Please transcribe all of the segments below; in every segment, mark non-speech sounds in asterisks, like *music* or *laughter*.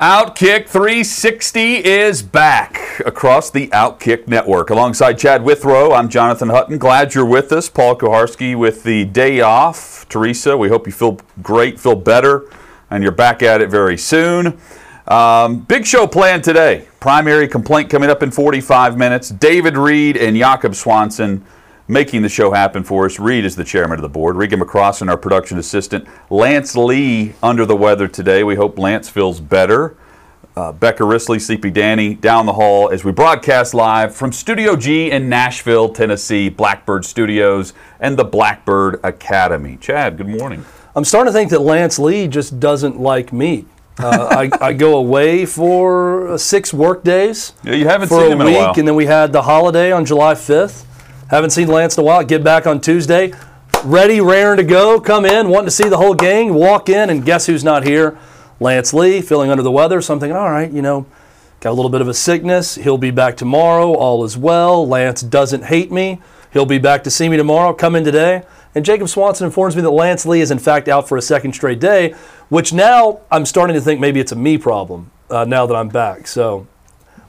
Outkick 360 is back across the Outkick network. Alongside Chad Withrow, I'm Jonathan Hutton. Glad you're with us. Paul Kuharsky with the day off. Teresa, we hope you feel great, feel better, and you're back at it very soon. Um, big show planned today. Primary complaint coming up in 45 minutes. David Reed and Jakob Swanson making the show happen for us. Reed is the chairman of the board. Regan McCrossan, our production assistant. Lance Lee under the weather today. We hope Lance feels better. Uh, Becca Risley, Sleepy Danny down the hall as we broadcast live from Studio G in Nashville, Tennessee, Blackbird Studios and the Blackbird Academy. Chad, good morning. I'm starting to think that Lance Lee just doesn't like me. Uh, I, I, go away for six work days. Yeah, you haven't for seen a him week, in a while. and then we had the holiday on July 5th. Haven't seen Lance in a while. Get back on Tuesday. Ready, raring to go. Come in, wanting to see the whole gang. Walk in, and guess who's not here? Lance Lee, feeling under the weather. So I'm thinking, all right, you know, got a little bit of a sickness. He'll be back tomorrow. All is well. Lance doesn't hate me. He'll be back to see me tomorrow. Come in today. And Jacob Swanson informs me that Lance Lee is in fact out for a second straight day, which now I'm starting to think maybe it's a me problem uh, now that I'm back. So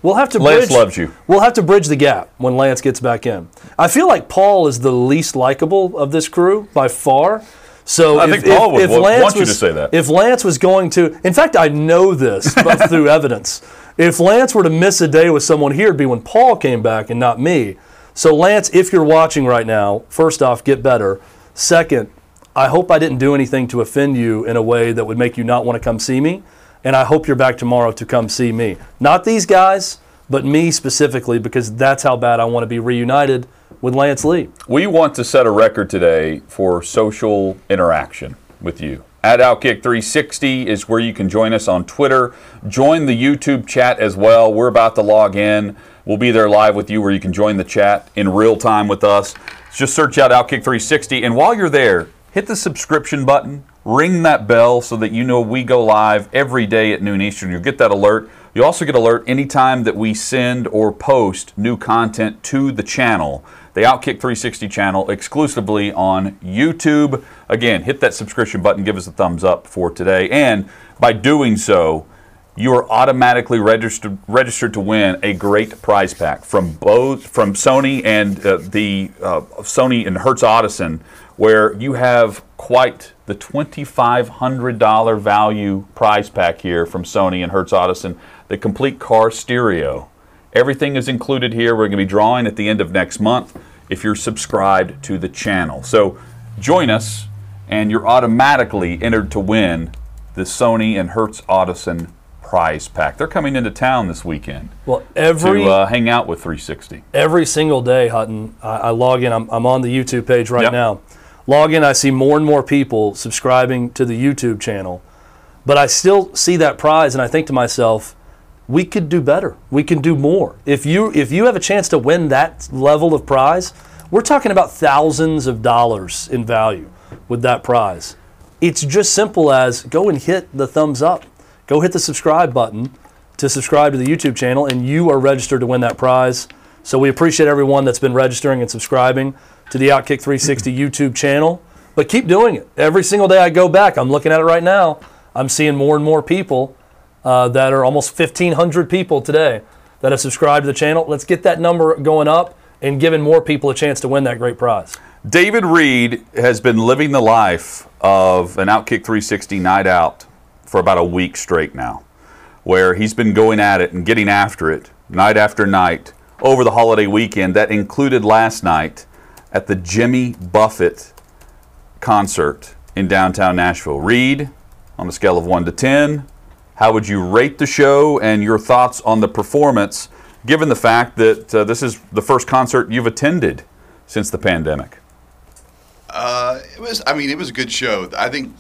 We'll have to Lance bridge, loves you. We'll have to bridge the gap when Lance gets back in. I feel like Paul is the least likable of this crew by far. So I if, think Paul if, would if Lance want you was, to say that. If Lance was going to, in fact, I know this *laughs* through evidence. If Lance were to miss a day with someone here, it'd be when Paul came back and not me. So Lance, if you're watching right now, first off, get better. Second, I hope I didn't do anything to offend you in a way that would make you not want to come see me. And I hope you're back tomorrow to come see me. Not these guys, but me specifically, because that's how bad I want to be reunited with Lance Lee. We want to set a record today for social interaction with you. At Outkick 360 is where you can join us on Twitter. Join the YouTube chat as well. We're about to log in. We'll be there live with you where you can join the chat in real time with us. Just search out Outkick 360. And while you're there, hit the subscription button, ring that bell so that you know we go live every day at noon Eastern. You'll get that alert. You also get alert anytime that we send or post new content to the channel, the Outkick 360 channel, exclusively on YouTube. Again, hit that subscription button, give us a thumbs up for today. And by doing so, you are automatically registered registered to win a great prize pack from both from Sony and uh, the uh, Sony and Hertz Audison, where you have quite the $2,500 value prize pack here from Sony and Hertz Audison, the complete car stereo. Everything is included here. We're going to be drawing at the end of next month if you're subscribed to the channel. So join us, and you're automatically entered to win the Sony and Hertz Audison prize pack. They're coming into town this weekend Well, every to uh, hang out with 360. every single day, Hutton, I, I log in. I'm, I'm on the YouTube page right Yep. now. Log in, I see more and more people subscribing to the YouTube channel, but I still see that prize, and I think to myself, we could do better. We can do more. If you if you have a chance to win that level of prize, we're talking about thousands of dollars in value with that prize. It's just simple as go and hit the thumbs up. Go hit the subscribe button to subscribe to the YouTube channel, and you are registered to win that prize. So we appreciate everyone that's been registering and subscribing to the Outkick 360 YouTube channel. But keep doing it. Every single day I go back, I'm looking at it right now. I'm seeing more and more people uh, that are almost 1,500 people today that have subscribed to the channel. Let's get that number going up and giving more people a chance to win that great prize. David Reed has been living the life of an Outkick 360 night out for about a week straight now, where he's been going at it and getting after it night after night over the holiday weekend. That included last night at the Jimmy Buffett concert in downtown Nashville. Reed, on a scale of 1 to 10, how would you rate the show and your thoughts on the performance, given the fact that uh, this is the first concert you've attended since the pandemic? Uh, it was. I mean, it was a good show. I think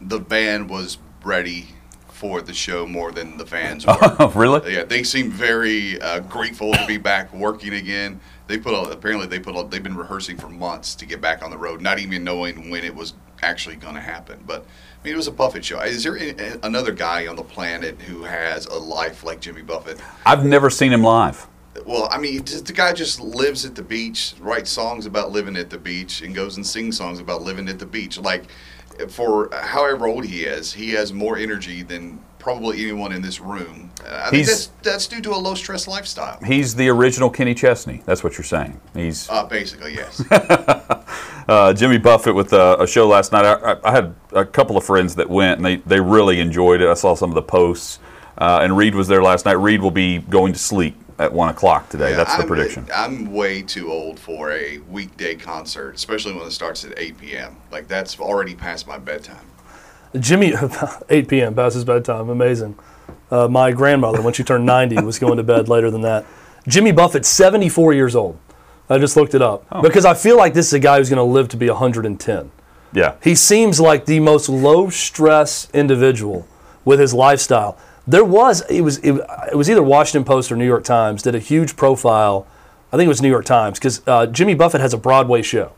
the band was ready for the show more than the fans *laughs* were. Oh, really? Yeah, they seemed very uh, grateful to be back working again. They put a, apparently they put a, they've been rehearsing for months to get back on the road, not even knowing when it was actually going to happen. But I mean, it was a Buffett show. Is there a, another guy on the planet who has a life like Jimmy Buffett? I've never seen him live. Well, I mean, just, the guy just lives at the beach, writes songs about living at the beach, and goes and sings songs about living at the beach. Like, for however old he is, he has more energy than probably anyone in this room. Uh, I think that's, that's due to a low stress lifestyle. He's the original Kenny Chesney. That's what you're saying. He's Uh, basically, yes. *laughs* uh, Jimmy Buffett with a, a show last night. I, I- I had a couple of friends that went, and they, they really enjoyed it. I saw some of the posts, uh, and Reed was there last night. Reed will be going to sleep at one o'clock today. Yeah, That's the I'm- prediction. I'm way too old for a weekday concert, especially when it starts at 8 p.m. Like, that's already past my bedtime. Jimmy, *laughs* 8 p.m. past his bedtime. Amazing. Uh, my grandmother, when she turned 90, *laughs* was going to bed later than that. Jimmy Buffett, 74 years old. I just looked it up because I feel like this is a guy who's going to live to be 110. Yeah. He seems like the most low stress individual with his lifestyle. There was it was it, it was either Washington Post or New York Times did a huge profile. I think it was New York Times because uh, Jimmy Buffett has a Broadway show.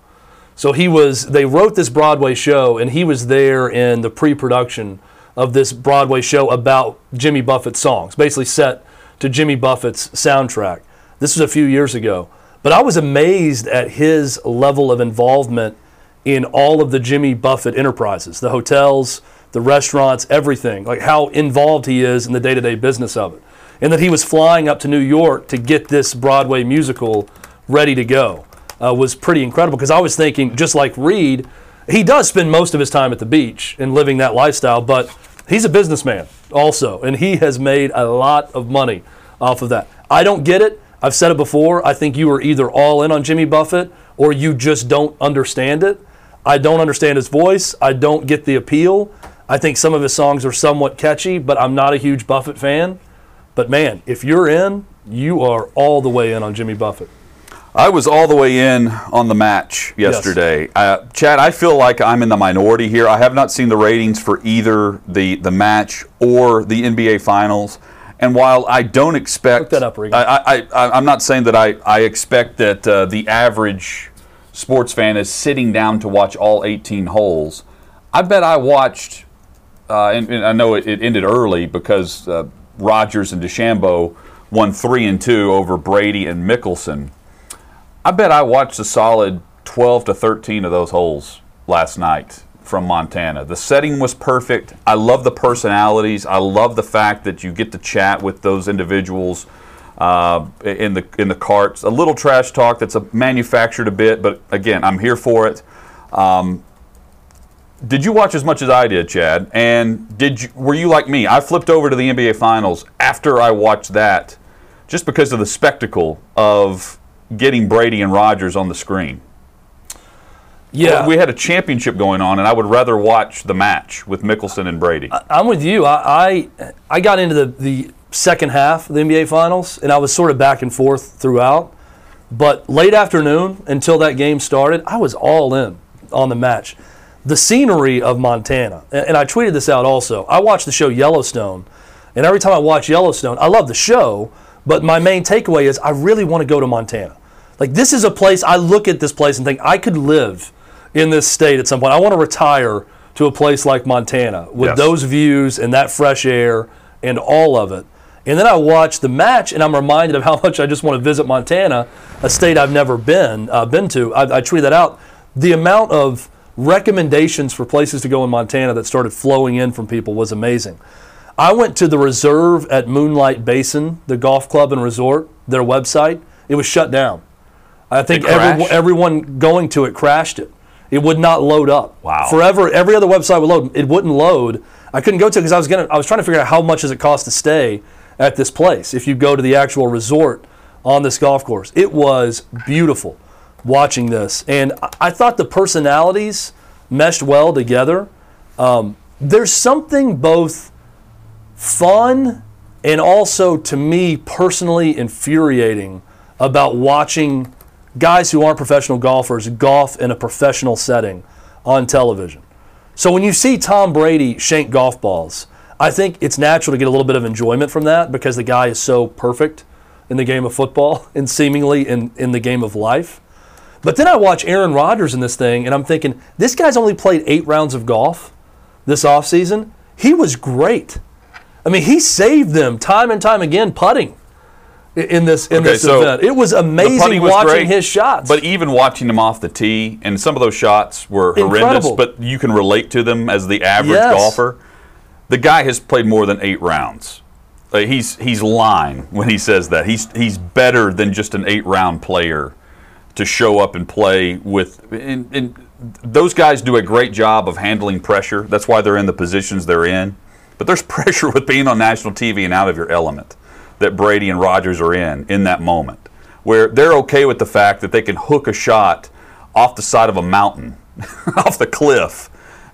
So he was they wrote this Broadway show and he was there in the pre-production of this Broadway show about Jimmy Buffett's songs, basically set to Jimmy Buffett's soundtrack. This was a few years ago. But I was amazed at his level of involvement in all of the Jimmy Buffett enterprises, the hotels, the restaurants, everything, like how involved he is in the day to day business of it. And that he was flying up to New York to get this Broadway musical ready to go uh, was pretty incredible because I was thinking, just like Reed, he does spend most of his time at the beach and living that lifestyle, but he's a businessman also, and he has made a lot of money off of that. I don't get it. I've said it before. I think you are either all in on Jimmy Buffett or you just don't understand it. I don't understand his voice. I don't get the appeal. I think some of his songs are somewhat catchy, but I'm not a huge Buffett fan. But man, if you're in, you are all the way in on Jimmy Buffett. I was all the way in on the match yesterday. Uh, Chad, I feel like I'm in the minority here. I have not seen the ratings for either the, the match or the NBA Finals. And while I don't expect, Look that up, Regan. I, I, I, I'm not saying that I, I expect that uh, the average sports fan is sitting down to watch all 18 holes. I bet I watched, uh, and, and I know it, it ended early because uh, Rodgers and DeChambeau won three and two over Brady and Mickelson. I bet I watched a solid 12 to 13 of those holes last night from Montana. The setting was perfect. I love the personalities. I love the fact that you get to chat with those individuals uh, in the in the carts. A little trash talk that's a manufactured a bit, but again, I'm here for it. Um, did you watch as much as I did, Chad? And did you, were you like me? I flipped over to the NBA Finals after I watched that, just because of the spectacle of getting Brady and Rodgers on the screen. Yeah, we had a championship going on, and I would rather watch the match with Mickelson and Brady. I'm with you. I, I I got into the the second half of the NBA Finals, and I was sort of back and forth throughout. But late afternoon until that game started, I was all in on the match. The scenery of Montana, and, and I tweeted this out also. I watched the show Yellowstone, and every time I watch Yellowstone, I love the show, but my main takeaway is I really want to go to Montana. Like this is a place I look at this place and think I could live in this state at some point. I want to retire to a place like Montana with Yes. those views and that fresh air and all of it. And then I watch the match, and I'm reminded of how *laughs* much I just want to visit Montana, a state I've never been uh, been to. I, I tweeted that out. The amount of recommendations for places to go in Montana that started flowing in from people was amazing. I went to the reserve at Moonlight Basin, the golf club and resort, their website. It was shut down. I think every, everyone going to it crashed it. It would not load up. Wow. Forever, every other website would load. It wouldn't load. I couldn't go to it because I was gonna. I was trying to figure out how much does it cost to stay at this place if you go to the actual resort on this golf course. It was beautiful watching this, and I, I thought the personalities meshed well together. Um, there's something both fun and also to me personally infuriating about watching guys who aren't professional golfers golf in a professional setting on television. So when you see Tom Brady shank golf balls, I think it's natural to get a little bit of enjoyment from that because the guy is so perfect in the game of football *laughs* and seemingly in, in the game of life. But then I watch Aaron Rodgers in this thing and I'm thinking, this guy's only played eight rounds of golf this offseason. He was great. I mean, he saved them time and time again putting in this in Okay, this so event. It was amazing was watching great, his shots. But even watching him off the tee, and some of those shots were horrendous, Incredible. but you can relate to them as the average Yes. golfer. The guy has played more than eight rounds. Uh, he's he's lying *laughs* when he says that. He's he's better than just an eight round player to show up and play with. And, and those guys do a great job of handling pressure. That's why they're in the positions they're in. But there's *laughs* pressure with being on national TV and out of your element that Brady and Rodgers are in in that moment, where they're okay with the fact that they can hook a shot off the side of a mountain, *laughs* off the cliff,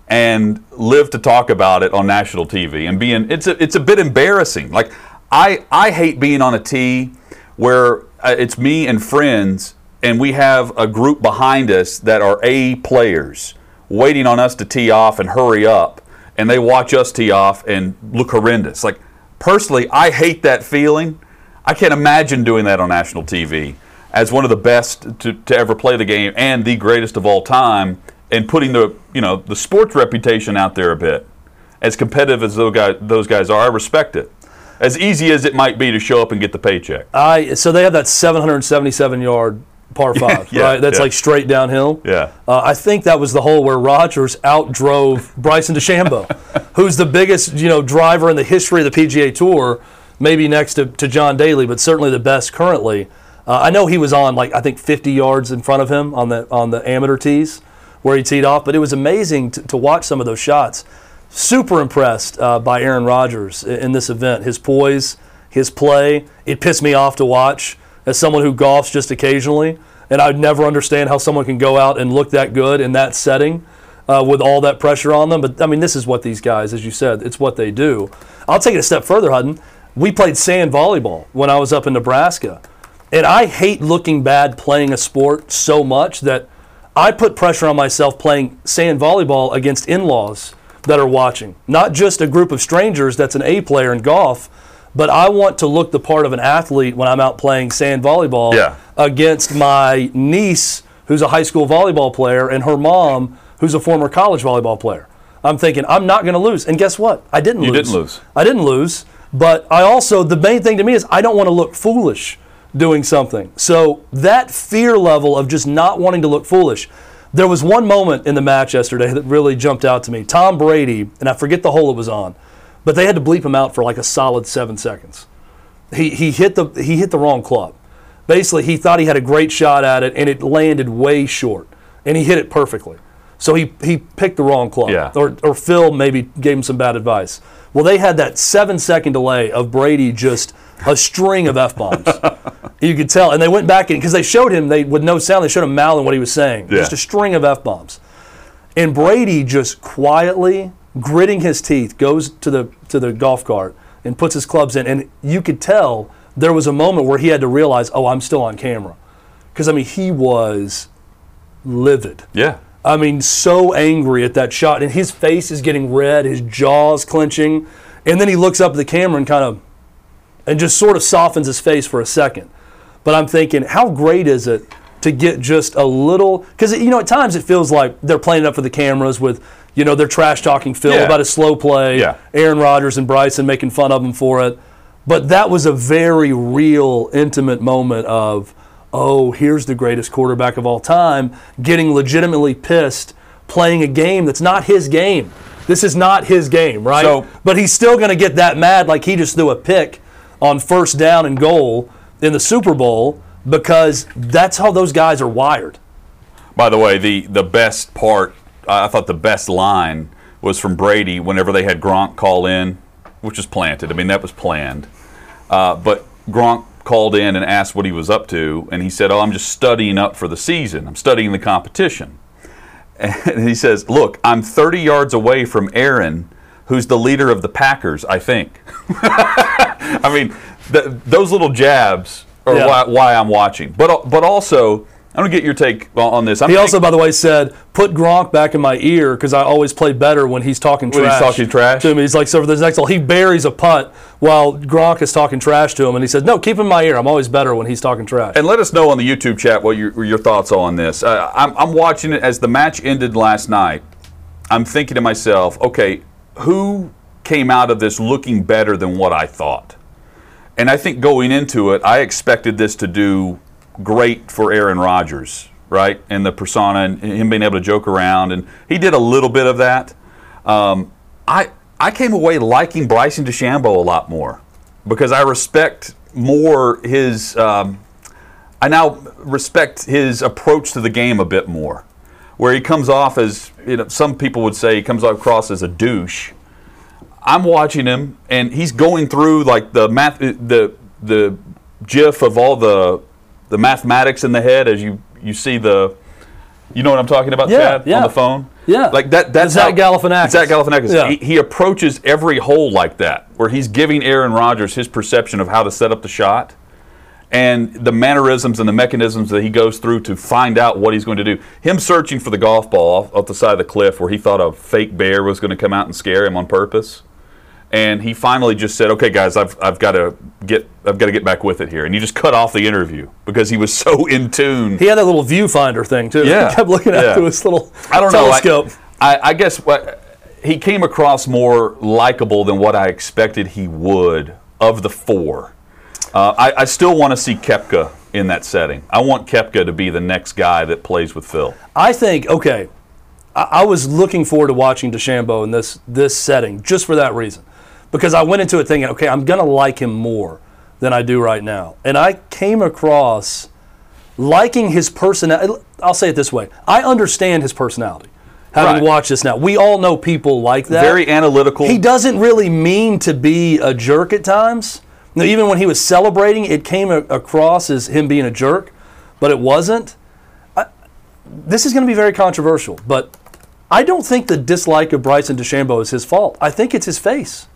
and live to talk about it on national TV and being it's a it's a bit embarrassing. Like I I hate being on a tee where uh, it's me and friends and we have a group behind us that are A players waiting on us to tee off and hurry up and they watch us tee off and look horrendous. Like personally, I hate that feeling. I can't imagine doing that on national TV as one of the best to, to ever play the game and the greatest of all time and putting the you know the sports reputation out there a bit. As competitive as those guys, those guys are, I respect it. As easy as it might be to show up and get the paycheck. I so they have that 777 yard par five, yeah, right? That's yeah. like straight downhill. Yeah. Uh, I think that was the hole where Rodgers outdrove Bryson DeChambeau, *laughs* who's the biggest you know driver in the history of the PGA Tour, maybe next to, to John Daly, but certainly the best currently. Uh, I know he was on like I think 50 yards in front of him on the on the amateur tees where he teed off, but it was amazing to, to watch some of those shots. Super impressed uh, by Aaron Rodgers in this event. His poise, his play. It pissed me off to watch as someone who golfs just occasionally, and I'd never understand how someone can go out and look that good in that setting uh, with all that pressure on them. But I mean, this is what these guys, as you said, it's what they do. I'll take it a step further, Hutton. We played sand volleyball when I was up in Nebraska, and I hate looking bad playing a sport so much that I put pressure on myself playing sand volleyball against in-laws that are watching, not just a group of strangers that's an A player in golf, but I want to look the part of an athlete when I'm out playing sand volleyball Yeah. against my niece who's a high school volleyball player and her mom who's a former college volleyball player. I'm thinking I'm not going to lose. And guess what? I didn't You lose. didn't lose. I didn't lose, but I also the main thing to me is I don't want to look foolish doing something. So that fear level of just not wanting to look foolish. There was one moment in the match yesterday that really jumped out to me. Tom Brady, and I forget the hole it was on, but they had to bleep him out for like a solid 7 seconds. He he hit the he hit the wrong club. Basically, he thought he had a great shot at it and it landed way short. And he hit it perfectly. So he, he picked the wrong club. Yeah. Or, or Phil maybe gave him some bad advice. Well, they had that seven second delay of Brady just a string of F bombs. *laughs* you could tell. And they went back in because they showed him, they with no sound, they showed him mouthing what he was saying. Yeah. Just a string of F bombs. And Brady just quietly, gritting his teeth, goes to the to the golf cart and puts his clubs in. And you could tell there was a moment where he had to realize, oh, I'm still on camera. Because I mean, he was livid. Yeah. I mean, so angry at that shot, and his face is getting red, his jaws clenching, and then he looks up at the camera and kind of, and just sort of softens his face for a second. But I'm thinking, how great is it to get just a little? Because you know, at times it feels like they're playing it up for the cameras with, you know, they're trash talking Phil Yeah. about his slow play, Yeah. Aaron Rodgers and Bryson making fun of him for it. But that was a very real, intimate moment of, oh, here's the greatest quarterback of all time getting legitimately pissed playing a game that's not his game. This is not his game, right? So- but he's still going to get that mad like he just threw a pick on first down and goal in the Super Bowl because that's how those guys are wired. By the way, the the best part, I thought the best line was from Brady whenever they had Gronk call in, which was planted. I mean, that was planned. Uh, but Gronk called in and asked what he was up to, and he said, "Oh, I'm just studying up for the season. I'm studying the competition." *laughs* And he says, "Look, I'm 30 yards away from Aaron who's the leader of the Packers, I think. *laughs* I mean, th- those little jabs are Yeah. why, why I'm watching. But but also, I'm gonna get your take on- this. I'm He also, by the way, said, "Put Gronk back in my ear because I always play better when he's talking When trash." he's talking trash? to me. He's like, so for the next, he buries a punt while Gronk is talking trash to him, and he says, "No, keep him in my ear. I'm always better when he's talking trash." And let us know on the YouTube chat what your, your thoughts are on this. Uh, I'm, I'm watching it as the match ended last night. I'm thinking to myself, okay, who came out of this looking better than what I thought? And I think going into it, I expected this to do great for Aaron Rodgers, right? And the persona and him being able to joke around. And he did a little bit of that. Um, I, I came away liking Bryson DeChambeau a lot more because I respect more his. Um, I now respect his approach to the game a bit more, where he comes off as you know some people would say he comes across as a douche. I'm watching him, and he's going through like the math, the the gif of all the the mathematics in the head as you you see the. You know what I'm talking about, Yeah, Chad, yeah. on the phone? Yeah. like that. That's Zach how- Galifianakis. Zach Galifianakis. Yeah. He, he approaches every hole like that, where he's giving Aaron Rodgers his perception of how to set up the shot and the mannerisms and the mechanisms that he goes through to find out what he's going to do. Him searching for the golf ball off, off the side of the cliff where he thought a fake bear was going to come out and scare him on purpose. And he finally just said, "Okay, guys, I've, I've got to get I've got to get back with it here." And he just cut off the interview because he was so in tune. he had that little viewfinder thing too. Yeah. *laughs* he kept looking Yeah. out through his little I don't know. I- telescope. I, I guess what he came across more likable than what I expected he would of the four. Uh, I, I still want to see Koepka in that setting. I want Koepka to be the next guy that plays with Phil. I think okay. I, I was looking forward to watching DeChambeau in this this setting just for that reason, because I went into it thinking, okay, I'm gonna like him more than I do right now, and I came across liking his personality. I'll say it this way: I understand his personality. Having Right. watched this now, we all know people like that. Very analytical. He doesn't really mean to be a jerk at times. Now, even when he was celebrating, it came across as him being a jerk, but it wasn't. I, this is going to be very controversial, but I don't think the dislike of Bryson DeChambeau is his fault. I think it's his face.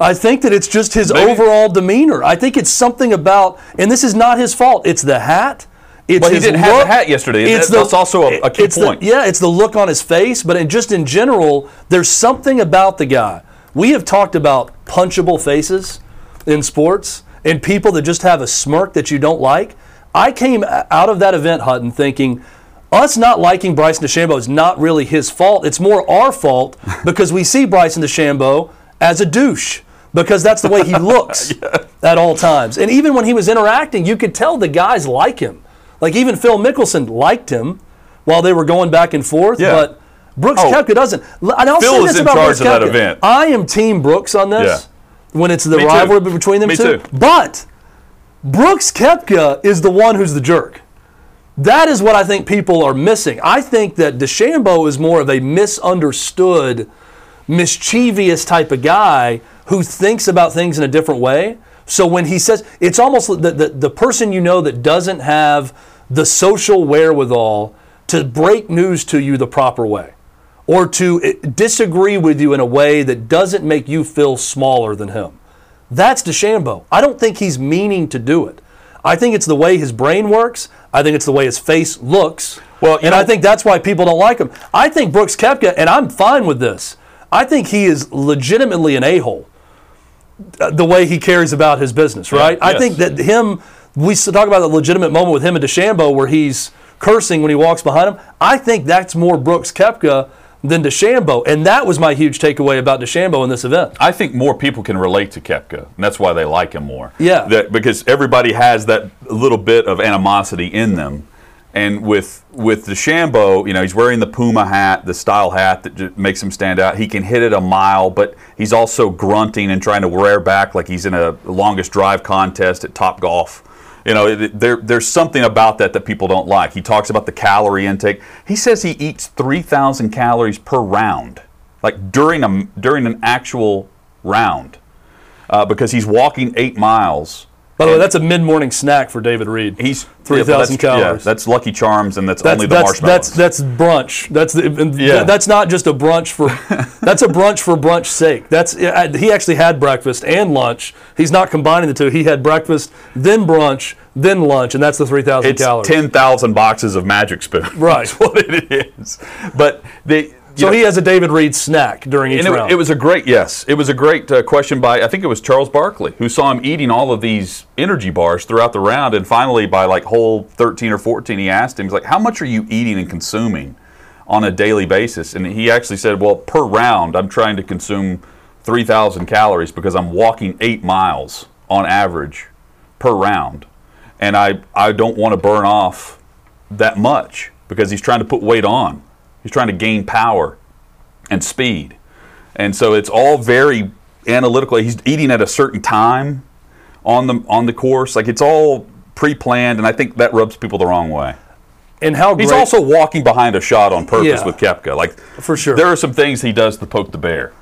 I think that it's just his Maybe. overall demeanor. I think it's something about, and this is not his fault. It's the hat. It's But he didn't have the look. hat yesterday. It's that's also a- a key it's the- point. yeah, it's the look on his face, but in, just in general, there's something about the guy. We have talked about punchable faces in sports and people that just have a smirk that you don't like. I came out of that event, Hutton, thinking us not liking Bryson DeChambeau is not really his fault. It's more our fault *laughs* because we see Bryson DeChambeau as a douche because that's the way he *laughs* looks at all times. And even when he was interacting, you could tell the guys like him. Like even Phil Mickelson liked him while they were going back and forth, Yeah. but Brooks Oh. Koepka doesn't. And I'll Phil say is this in about charge Brooks of that Koepka. event. I am Team Brooks on this when it's the Me too. rivalry between them Me two. too. But Brooks Koepka is the one who's the jerk. That is what I think people are missing. I think that DeChambeau is more of a misunderstood, mischievous type of guy who thinks about things in a different way. So when he says, it's almost the, the, the person you know that doesn't have the social wherewithal to break news to you the proper way or to eh, disagree with you in a way that doesn't make you feel smaller than him. That's DeChambeau. I don't think he's meaning to do it. I think it's the way his brain works. I think it's the way his face looks. Well, and know- I think that's why people don't like him. I think Brooks Koepka, and I'm fine with this. I think he is legitimately an a-hole. uh, The way he carries about his business, right? I yes. think that him. We talk about the legitimate moment with him and DeChambeau where he's cursing when he walks behind him. I think that's more Brooks Koepka than DeChambeau, and that was my huge takeaway about DeChambeau in this event. I think more people can relate to Koepka, and that's why they like him more. Yeah. That, because everybody has that little bit of animosity in them. And with with DeChambeau, you know, he's wearing the Puma hat, the style hat that makes him stand out. He can hit it a mile, but he's also grunting and trying to wear back like he's in a longest drive contest at Top Golf. You know, there, there's something about that that people don't like. He talks about the calorie intake. He says he eats 3,000 calories per round, like during a during an actual round, uh, because he's walking eight miles By the way, that's a mid-morning snack for David Reed. He's 3,000 yeah, that's- calories. Yeah, that's Lucky Charms, and that's, That's, only the that's, marshmallows. that's that's brunch. That's the, Yeah. that's not just a brunch for *laughs* that's a brunch for brunch sake. That's he actually had breakfast and lunch. He's not combining the two. He had breakfast, then brunch, then lunch, and that's the three thousand it's calories. ten thousand boxes of Magic Spoon. *laughs* Right. That's what it is. But they. So he has a David Reed snack during each And it, round. it was a great yes. It was a great uh, question by I think it was Charles Barkley who saw him eating all of these energy bars throughout the round, and finally by like hole thirteen or fourteen, he asked him, he's like, "How much are you eating and consuming on a daily basis?" And he actually said, "Well, per round, I'm trying to consume three thousand calories because I'm walking eight miles on average per round, and I I don't want to burn off that much because he's trying to put weight on. He's trying to gain power and speed. And so it's all very analytical. He's eating at a certain time on the on the course. Like it's all pre-planned, and I think that rubs people the wrong way. and how He's also walking behind a shot on purpose Yeah. with Koepka. Like For sure. there are some things he does to poke the bear.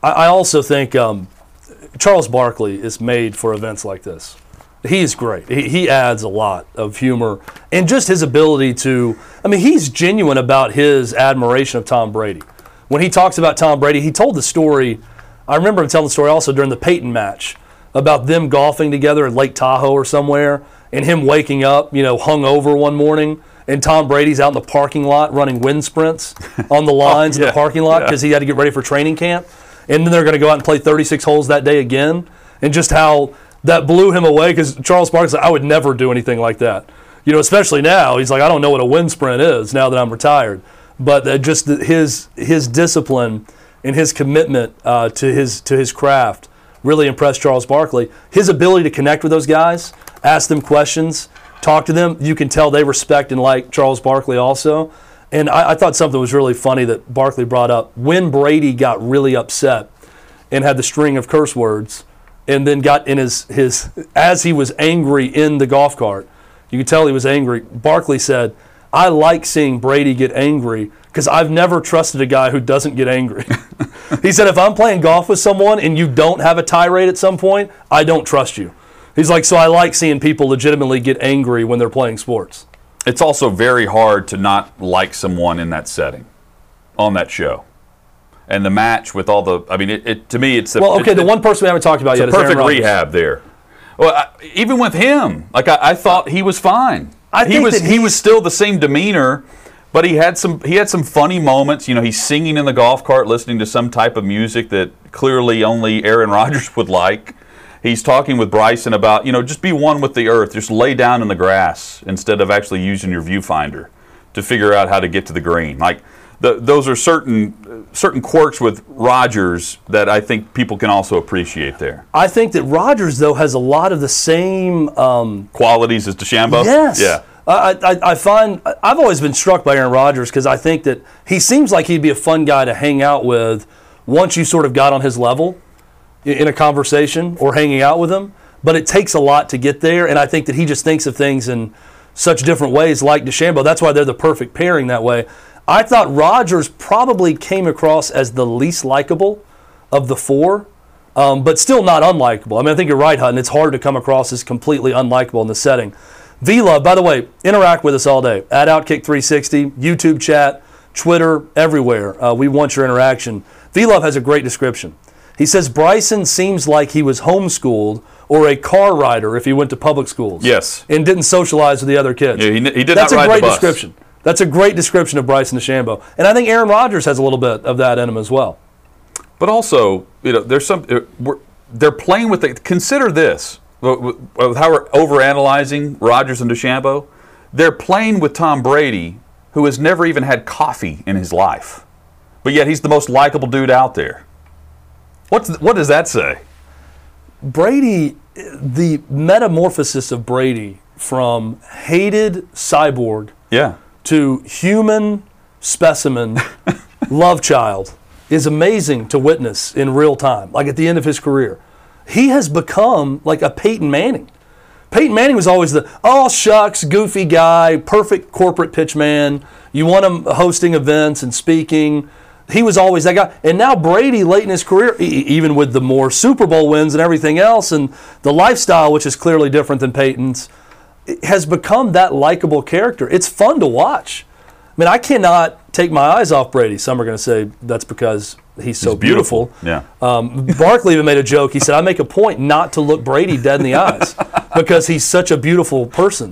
I, I also think um, Charles Barkley is made for events like this. He's great. He, he adds a lot of humor and just his ability to. I mean, he's genuine about his admiration of Tom Brady. When he talks about Tom Brady, he told the story. I remember him telling the story also during the Peyton match about them golfing together at Lake Tahoe or somewhere, and him waking up, you know, hungover one morning, and Tom Brady's out in the parking lot running wind sprints *laughs* on the oh, lines in yeah, the parking lot because he had to get ready for training camp and then they're going to go out and play 36 holes that day again, and just how that blew him away because Charles Barkley said, I would never do anything like that. You know, especially now, he's like, I don't know what a wind sprint is now that I'm retired. But uh, just the, his his discipline and his commitment uh, to his to his craft really impressed Charles Barkley. His ability to connect with those guys, ask them questions, talk to them, you can tell they respect and like Charles Barkley also. And I, I thought something was really funny that Barkley brought up. When Brady got really upset and had the string of curse words, and then got in his, his as he was angry in the golf cart, you could tell he was angry. Barkley said, I like seeing Brady get angry because I've never trusted a guy who doesn't get angry. *laughs* he said, if I'm playing golf with someone and you don't have a tirade at some point, I don't trust you. He's like, so I like seeing people legitimately get angry when they're playing sports. It's also very hard to not like someone in that setting, on that show, and the match with all the. I mean, it, it to me, it's the, Well, okay, it- the one person we haven't talked about yet a perfect rehab there. Well, I, even with him, like I, I thought he was fine. I he think was that he was still the same demeanor, but he had some he had some funny moments. You know, he's singing in the golf cart, listening to some type of music that clearly only Aaron *laughs* Rodgers would like. He's talking with Bryson about you know just be one with the earth, just lay down in the grass instead of actually using your viewfinder to figure out how to get to the green. Like the, those are certain certain quirks with Rodgers that I think people can also appreciate there. I think that Rodgers, though, has a lot of the same. Um, qualities as DeChambeau? yes. Yeah. I, I, I find I've always been struck by Aaron Rodgers because I think that he seems like he'd be a fun guy to hang out with once you sort of got on his level in a conversation or hanging out with him. But it takes a lot to get there, and I think that he just thinks of things in such different ways, like DeChambeau. That's why they're the perfect pairing that way. I thought Rodgers probably came across as the least likable of the four, um, but still not unlikable. I mean, I think you're right, Hutton. It's hard to come across as completely unlikable in the setting. V Love, by the way, interact with us all day at Outkick360, YouTube chat, Twitter, everywhere. Uh, we want your interaction. V Love has a great description. He says Bryson seems like he was homeschooled or a car rider if he went to public schools. Yes. And didn't socialize with the other kids. Yeah, he, he did That's not a ride the bus. That's a great description. That's a great description of Bryson DeChambeau. And I think Aaron Rodgers has a little bit of that in him as well. But also, you know, there's some. We're, they're playing with the. Consider this: with how we're overanalyzing Rodgers and DeChambeau. They're playing with Tom Brady, who has never even had coffee in his life, but yet he's the most likable dude out there. What's what does that say? Brady, the metamorphosis of Brady from hated cyborg Yeah. To human specimen *laughs* love child is amazing to witness in real time, like at the end of his career. He has become like a Peyton Manning. Peyton Manning was always the, oh, shucks, goofy guy, perfect corporate pitch man. You want him hosting events and speaking. he was always that guy. And now Brady, late in his career, even with the more Super Bowl wins and everything else, and the lifestyle, which is clearly different than Peyton's, has become that likable character. It's fun to watch. I mean, I cannot take my eyes off Brady. Some are going to say that's because he's so He's beautiful. beautiful. Yeah. Um, Barkley even made a joke. He said, "I make a point not to look Brady dead in the eyes *laughs* because he's such a beautiful person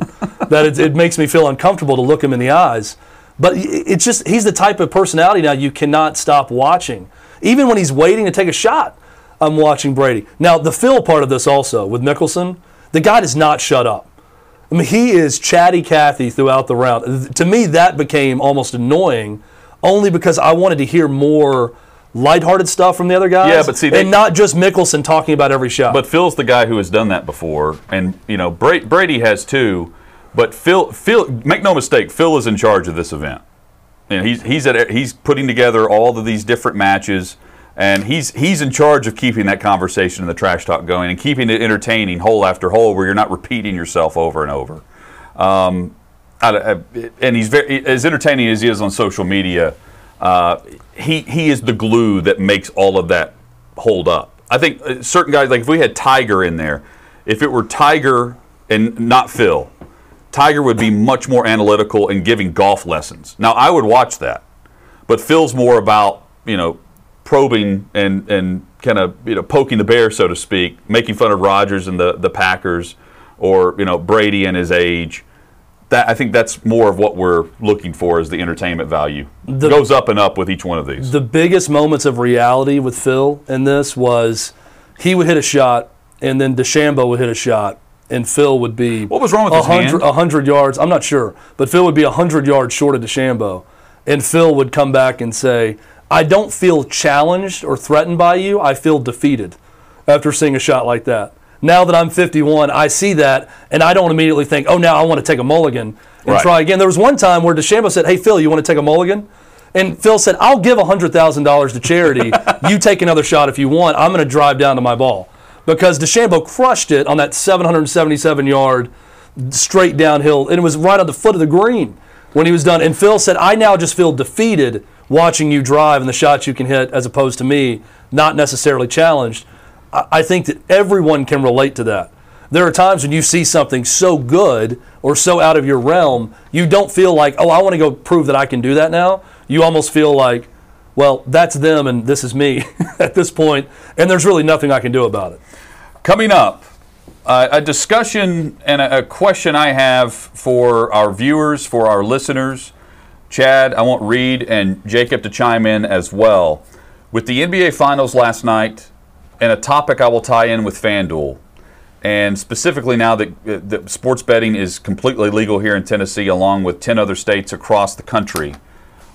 that it, it makes me feel uncomfortable to look him in the eyes." But it's just he's the type of personality now you cannot stop watching. Even when he's waiting to take a shot, I'm watching Brady. Now the Phil part of this also with Mickelson, the guy does not shut up. I mean, he is chatty Cathy throughout the round. To me, that became almost annoying, only because I wanted to hear more lighthearted stuff from the other guys. Yeah, but see, they- and not just Mickelson talking about every shot. But Phil's the guy who has done that before, and you know Bra- Brady has too. But Phil, Phil, make no mistake, Phil is in charge of this event. And he's he's at he's putting together all of these different matches, and he's he's in charge of keeping that conversation and the trash talk going and keeping it entertaining hole after hole, where you're not repeating yourself over and over. Um, I- I- and he's very as entertaining as he is on social media. Uh, he he is the glue that makes all of that hold up. I think uh, certain guys, like if we had Tiger in there, if it were Tiger and not Phil, Tiger would be much more analytical and giving golf lessons. Now I would watch that, but Phil's more about you know probing and and kind of you know poking the bear, so to speak, making fun of Rodgers and the the Packers, or you know Brady and his age. That I think that's more of what we're looking for is the entertainment value. Goes up and up with each one of these. the biggest moments of reality with Phil in this was he would hit a shot, and then DeChambeau would hit a shot, and Phil would be What was wrong with a his hand? hundred yards. I'm not sure, but Phil would be a hundred yards short of DeChambeau, and Phil would come back and say, "I don't feel challenged or threatened by you. I feel defeated after seeing a shot like that." Now that I'm 51, I see that, and I don't immediately think, "Oh, now I want to take a mulligan and Right. try again." There was one time where DeChambeau said, "Hey, Phil, you want to take a mulligan?" And Phil said, "I'll give $100,000 to charity. *laughs* you take another shot if you want. I'm going to drive down to my ball." Because DeChambeau crushed it on that 777 yard straight downhill, and it was right on the foot of the green when he was done. And Phil said, "I now just feel defeated watching you drive and the shots you can hit, as opposed to me not necessarily challenged." I think that everyone can relate to that. There are times when you see something so good or so out of your realm, you don't feel like, oh, I want to go prove that I can do that now. You almost feel like, well, that's them and this is me *laughs* at this point, and there's really nothing I can do about it. Coming up, uh, a discussion and a, a question I have for our viewers, for our listeners. Chad, I want Reed and Jacob to chime in as well. With the NBA Finals last night, and a topic I will tie in with FanDuel, and specifically now that, uh, that sports betting is completely legal here in Tennessee, along with 10 other states across the country,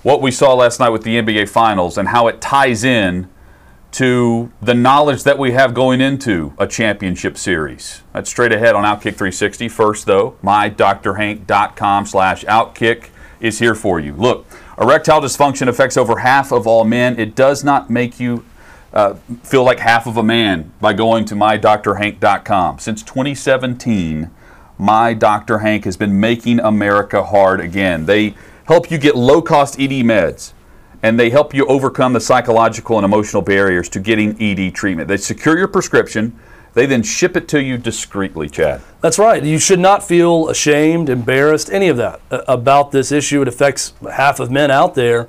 what we saw last night with the NBA Finals and how it ties in to the knowledge that we have going into a championship series. That's straight ahead on Outkick 360. First, though, mydrhank.com slash outkick is here for you. Look, erectile dysfunction affects over half of all men. It does not make you uh, feel like half of a man by going to mydrhank.com. Since 2017, My Dr. Hank has been making America hard again. They help you get low cost ED meds and they help you overcome the psychological and emotional barriers to getting ED treatment. They secure your prescription, they then ship it to you discreetly, Chad. That's right. You should not feel ashamed, embarrassed, any of that uh, about this issue. It affects half of men out there.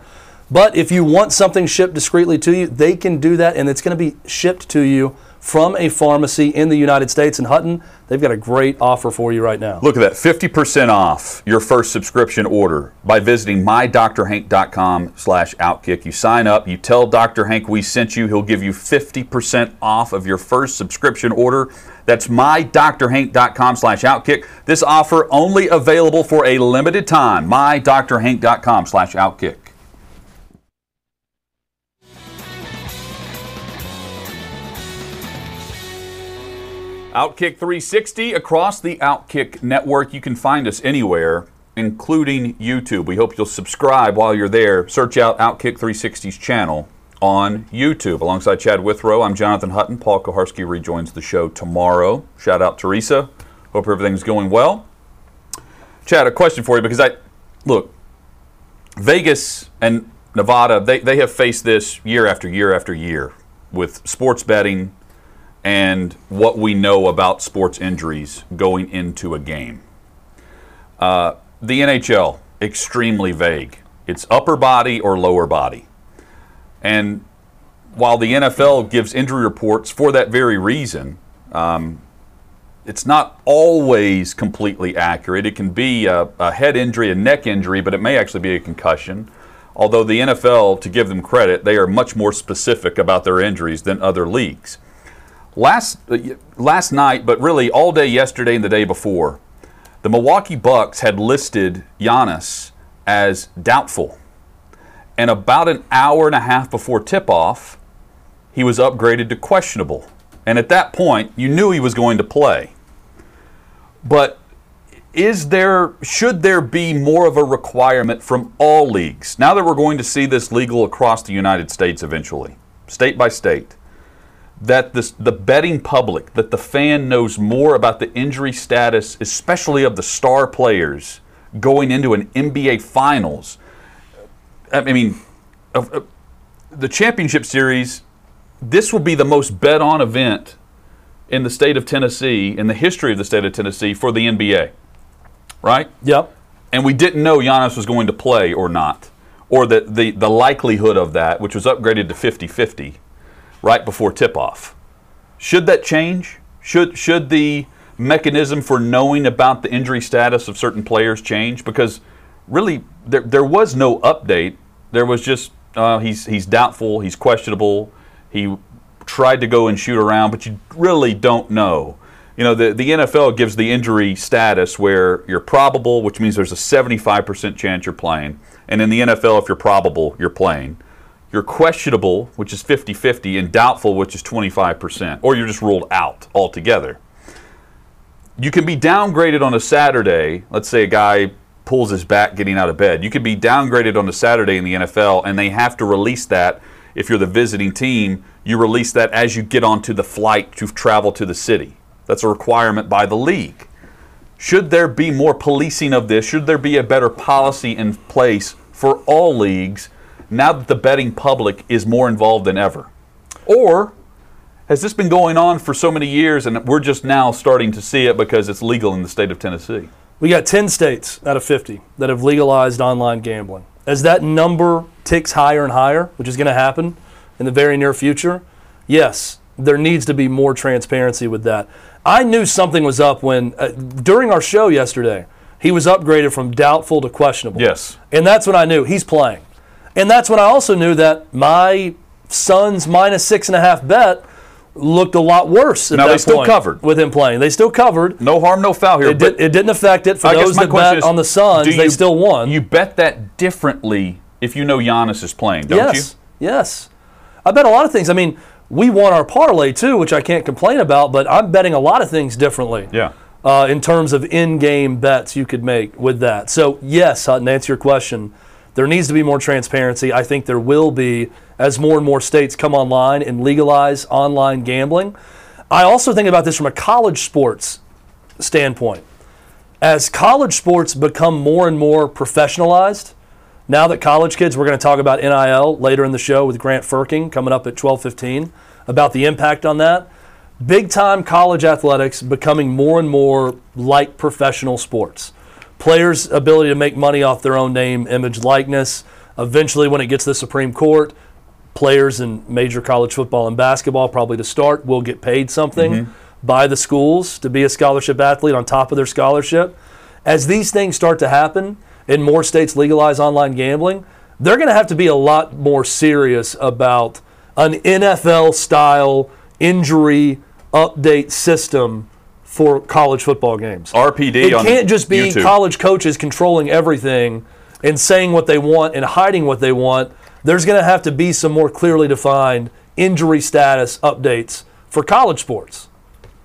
But if you want something shipped discreetly to you, they can do that, and it's going to be shipped to you from a pharmacy in the United States. In Hutton, they've got a great offer for you right now. Look at that 50% off your first subscription order by visiting mydrhank.com slash outkick. You sign up, you tell Dr. Hank we sent you, he'll give you 50% off of your first subscription order. That's mydrhank.com slash outkick. This offer only available for a limited time. mydrhank.com slash outkick. Outkick 360 across the Outkick network. You can find us anywhere, including YouTube. We hope you'll subscribe while you're there. Search out Outkick 360's channel on YouTube. Alongside Chad Withrow, I'm Jonathan Hutton. Paul Kuharsky rejoins the show tomorrow. Shout out Teresa. Hope everything's going well. Chad, a question for you because I look, Vegas and Nevada, they, they have faced this year after year after year with sports betting and what we know about sports injuries going into a game. Uh, the NHL, extremely vague. It's upper body or lower body. And while the NFL gives injury reports for that very reason, um, it's not always completely accurate. It can be a, a, head injury, a neck injury, but it may actually be a concussion. Although the NFL, to give them credit, they are much more specific about their injuries than other leagues. Last, uh, last night, but really all day yesterday and the day before, the Milwaukee Bucks had listed Giannis as doubtful. And about an hour and a half before tip off, he was upgraded to questionable. And at that point, you knew he was going to play. But is there should there be more of a requirement from all leagues now that we're going to see this legal across the United States eventually, state by state, that this, the betting public, that the fan knows more about the injury status, especially of the star players going into an NBA Finals. I mean, the championship series, this will be the most bet on event in the state of Tennessee, in the history of the state of Tennessee, for the NBA. Right? Yep. And we didn't know Giannis was going to play or not, or the, the, the likelihood of that, which was upgraded to 50 50 right before tip off. Should that change? Should, should the mechanism for knowing about the injury status of certain players change? Because really, there, there was no update. There was just uh, he's, he's doubtful, he's questionable, he tried to go and shoot around, but you really don't know. You know, the, the NFL gives the injury status where you're probable, which means there's a 75% chance you're playing. And in the NFL, if you're probable, you're playing. You're questionable, which is 50 50, and doubtful, which is 25%, or you're just ruled out altogether. You can be downgraded on a Saturday. Let's say a guy pulls his back getting out of bed. You could be downgraded on a Saturday in the NFL, and they have to release that if you're the visiting team, you release that as you get onto the flight to travel to the city. That's a requirement by the league. Should there be more policing of this? Should there be a better policy in place for all leagues now that the betting public is more involved than ever? Or has this been going on for so many years and we're just now starting to see it because it's legal in the state of Tennessee? We got 10 states out of 50 that have legalized online gambling as that number ticks higher and higher, which is going to happen in the very near future, yes, there needs to be more transparency with that. I knew something was up when, uh, during our show yesterday, he was upgraded from doubtful to questionable. Yes. And that's when I knew he's playing. And that's when I also knew that my Suns minus six and a half bet looked a lot worse. now they still covered with him playing. They still covered. No harm, no foul here. It, did, it didn't affect it for I those that bet is, on the Suns. They still won. You bet that differently if you know Giannis is playing, don't yes, you? Yes. I bet a lot of things. I mean, we won our parlay too, which I can't complain about. But I'm betting a lot of things differently. Yeah. Uh, in terms of in-game bets you could make with that. So yes, Hutton, answer your question. There needs to be more transparency. I think there will be as more and more states come online and legalize online gambling. I also think about this from a college sports standpoint. As college sports become more and more professionalized, now that college kids, we're going to talk about NIL later in the show with Grant Firking coming up at 12:15 about the impact on that. Big time college athletics becoming more and more like professional sports. Players' ability to make money off their own name, image, likeness. Eventually, when it gets to the Supreme Court, players in major college football and basketball, probably to start, will get paid something mm-hmm. by the schools to be a scholarship athlete on top of their scholarship. As these things start to happen and more states legalize online gambling, they're going to have to be a lot more serious about an NFL style injury update system for college football games. RPD. It can't just be YouTube. college coaches controlling everything and saying what they want and hiding what they want there's going to have to be some more clearly defined injury status updates for college sports.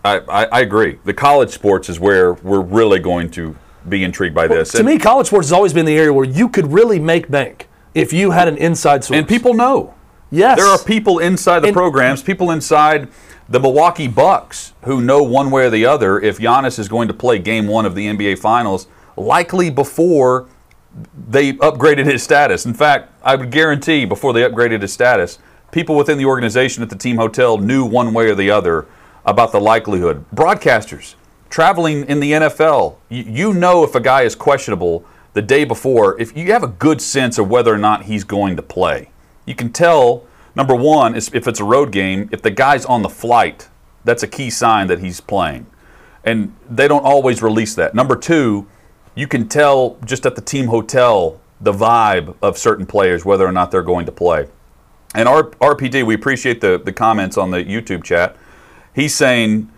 I, I, I agree. The college sports is where we're really going to be intrigued by this. Well, to and, me, college sports has always been the area where you could really make bank if you had an inside source. And people know. Yes. There are people inside the and, programs, people inside the Milwaukee Bucks who know one way or the other if Giannis is going to play game one of the NBA Finals, likely before they upgraded his status. In fact, I would guarantee before they upgraded his status, people within the organization at the team hotel knew one way or the other about the likelihood. Broadcasters traveling in the NFL, you, know if a guy is questionable the day before, if you have a good sense of whether or not he's going to play. You can tell, number one, is if it's a road game, if the guy's on the flight, that's a key sign that he's playing. And they don't always release that. Number two, you can tell just at the team hotel the vibe of certain players, whether or not they're going to play. And R- RPD, we appreciate the, the comments on the YouTube chat. He's saying,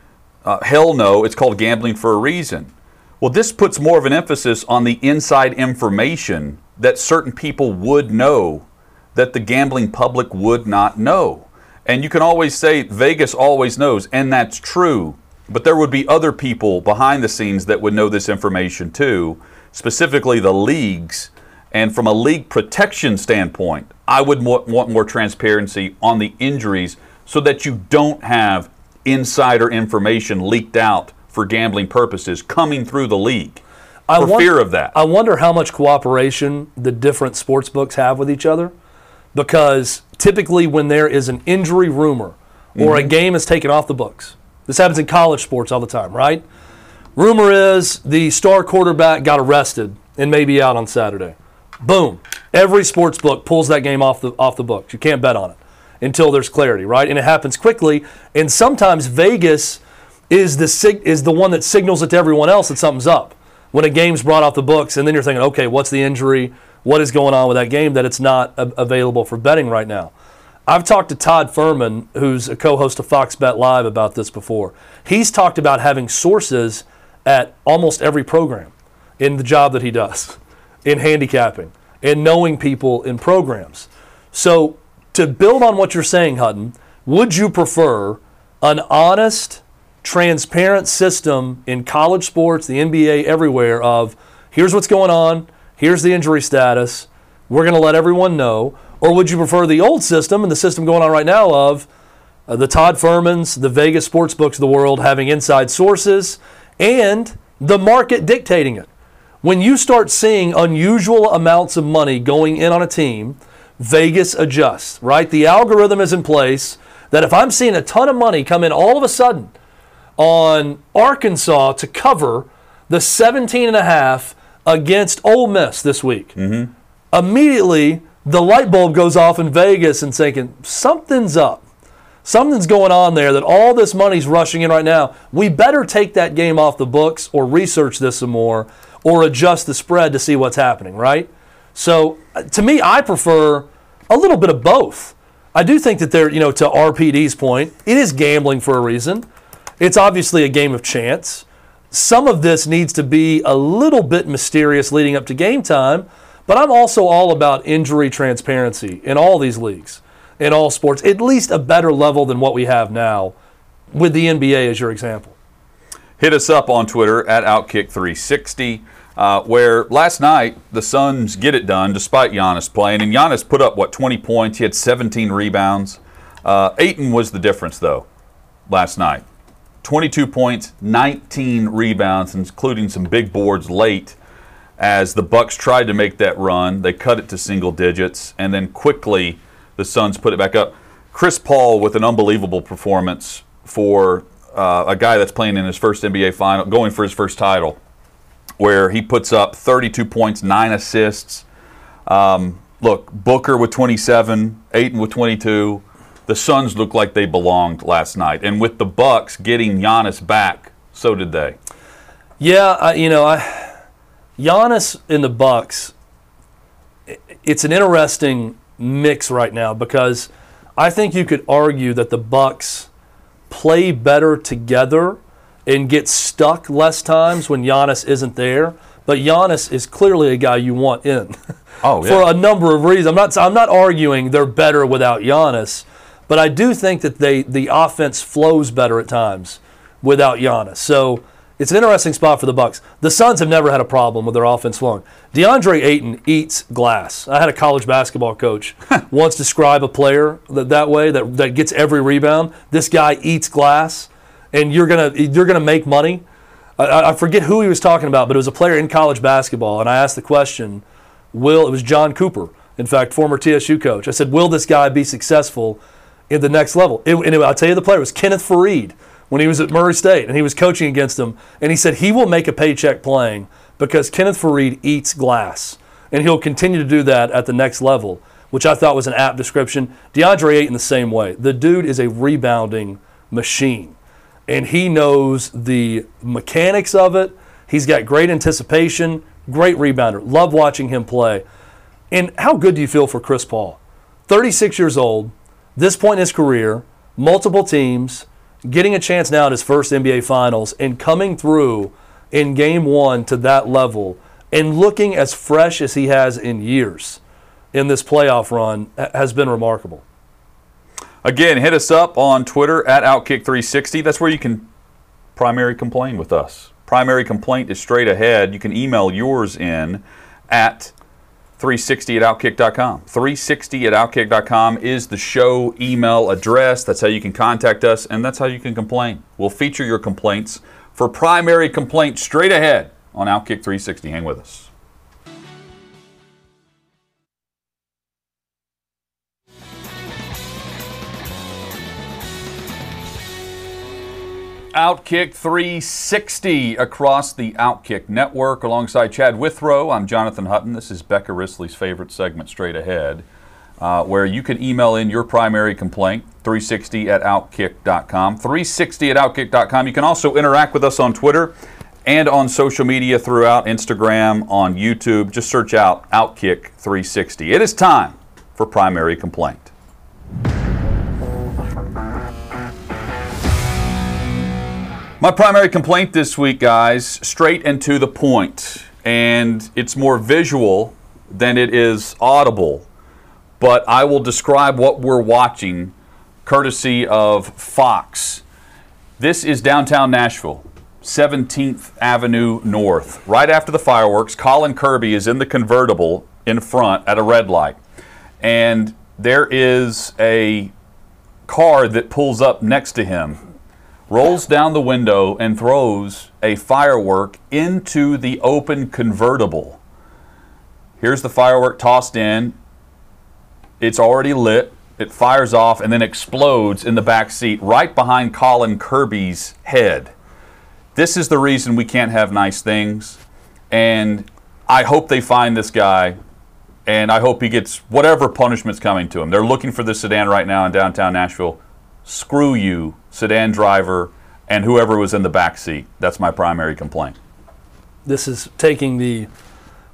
uh, hell no, it's called gambling for a reason. Well, this puts more of an emphasis on the inside information that certain people would know that the gambling public would not know. And you can always say Vegas always knows, and that's true. But there would be other people behind the scenes that would know this information too, specifically the leagues. And from a league protection standpoint, I would want more transparency on the injuries so that you don't have insider information leaked out for gambling purposes coming through the league. I for fear of that. I wonder how much cooperation the different sports books have with each other because typically when there is an injury rumor or mm-hmm. a game is taken off the books, this happens in college sports all the time, right? Rumor is the star quarterback got arrested and may be out on Saturday. Boom. Every sports book pulls that game off the off the books. You can't bet on it until there's clarity, right? And it happens quickly. And sometimes Vegas is the sig- is the one that signals it to everyone else that something's up. When a game's brought off the books, and then you're thinking, okay, what's the injury? What is going on with that game that it's not a- available for betting right now? I've talked to Todd Fuhrman, who's a co-host of Fox Bet Live, about this before. He's talked about having sources at almost every program in the job that he does, *laughs* in handicapping, and knowing people in programs. So, to build on what you're saying, Hutton, would you prefer an honest, transparent system in college sports, the NBA, everywhere of here's what's going on, here's the injury status, we're going to let everyone know? Or would you prefer the old system and the system going on right now of uh, the Todd Fuhrmans, the Vegas sports books of the world having inside sources, and the market dictating it? When you start seeing unusual amounts of money going in on a team, Vegas adjusts, right? The algorithm is in place that if I'm seeing a ton of money come in all of a sudden on Arkansas to cover the 17 and a half against Ole Miss this week, mm-hmm. immediately the light bulb goes off in Vegas and thinking, something's up. Something's going on there that all this money's rushing in right now. We better take that game off the books or research this some more or adjust the spread to see what's happening, right? So uh, to me, I prefer a little bit of both. I do think that there, you know, to RPD's point, it is gambling for a reason. It's obviously a game of chance. Some of this needs to be a little bit mysterious leading up to game time but I'm also all about injury transparency in all these leagues, in all sports, at least a better level than what we have now, with the NBA as your example. Hit us up on Twitter at Outkick360. Uh, where last night the Suns get it done despite Giannis playing, and Giannis put up what 20 points. He had 17 rebounds. Uh, Ayton was the difference though last night. 22 points, 19 rebounds, including some big boards late as the Bucks tried to make that run. They cut it to single digits, and then quickly the Suns put it back up. Chris Paul with an unbelievable performance for uh, a guy that's playing in his first NBA final, going for his first title, where he puts up 32 points, nine assists. Um, look, Booker with 27, Ayton with 22. The Suns looked like they belonged last night, and with the Bucks getting Giannis back, so did they. Yeah, I, you know, I Giannis in the Bucks, it's an interesting mix right now because I think you could argue that the Bucks play better together and get stuck less times when Giannis isn't there. But Giannis is clearly a guy you want in. Oh, *laughs* yeah. for a number of reasons. I'm not I'm not arguing they're better without Giannis, but I do think that they the offense flows better at times without Giannis. So it's an interesting spot for the Bucks. The Suns have never had a problem with their offense flowing. DeAndre Ayton eats glass. I had a college basketball coach *laughs* once describe a player that, that way that, that gets every rebound. This guy eats glass, and you're gonna you're gonna make money. I, I forget who he was talking about, but it was a player in college basketball, and I asked the question, will, it was John Cooper, in fact, former TSU coach. I said, will this guy be successful in the next level? It, and I'll tell you the player was Kenneth Faried when he was at Murray State and he was coaching against him. And he said he will make a paycheck playing because Kenneth Faried eats glass. And he'll continue to do that at the next level, which I thought was an apt description. DeAndre Ayton the same way. The dude is a rebounding machine. And he knows the mechanics of it. He's got great anticipation, great rebounder. Love watching him play. And how good do you feel for Chris Paul? 36 years old, this point in his career, multiple teams, getting a chance now at his first NBA Finals, and coming through in game one to that level and looking as fresh as he has in years in this playoff run has been remarkable. Again, hit us up on Twitter at Outkick360. That's where you can primary complain with us. Primary complaint is straight ahead. You can email yours in at 360 at outkick.com. 360 at outkick.com is the show email address. That's how you can contact us, and that's how you can complain. We'll feature your complaints for primary complaints straight ahead on Outkick 360. Hang with us. Outkick 360 across the Outkick network alongside Chad Withrow. I'm Jonathan Hutton. This is Becca Risley's favorite segment, Straight Ahead, uh, where you can email in your primary complaint, 360 at outkick.com. 360 at outkick.com. You can also interact with us on Twitter and on social media throughout Instagram, on YouTube. Just search out Outkick 360. It is time for primary complaint. My primary complaint this week, guys, straight and to the point, and it's more visual than it is audible, but I will describe what we're watching courtesy of Fox. This is downtown Nashville, 17th Avenue North. Right after the fireworks, Colin Kirby is in the convertible in front at a red light, and there is a car that pulls up next to him rolls down the window and throws a firework into the open convertible. Here's the firework tossed in. It's already lit. It fires off and then explodes in the back seat right behind Colin Kirby's head. This is the reason we can't have nice things. And I hope they find this guy and I hope he gets whatever punishment's coming to him. They're looking for the sedan right now in downtown Nashville. Screw you, sedan driver, and whoever was in the back seat. That's my primary complaint. This is taking the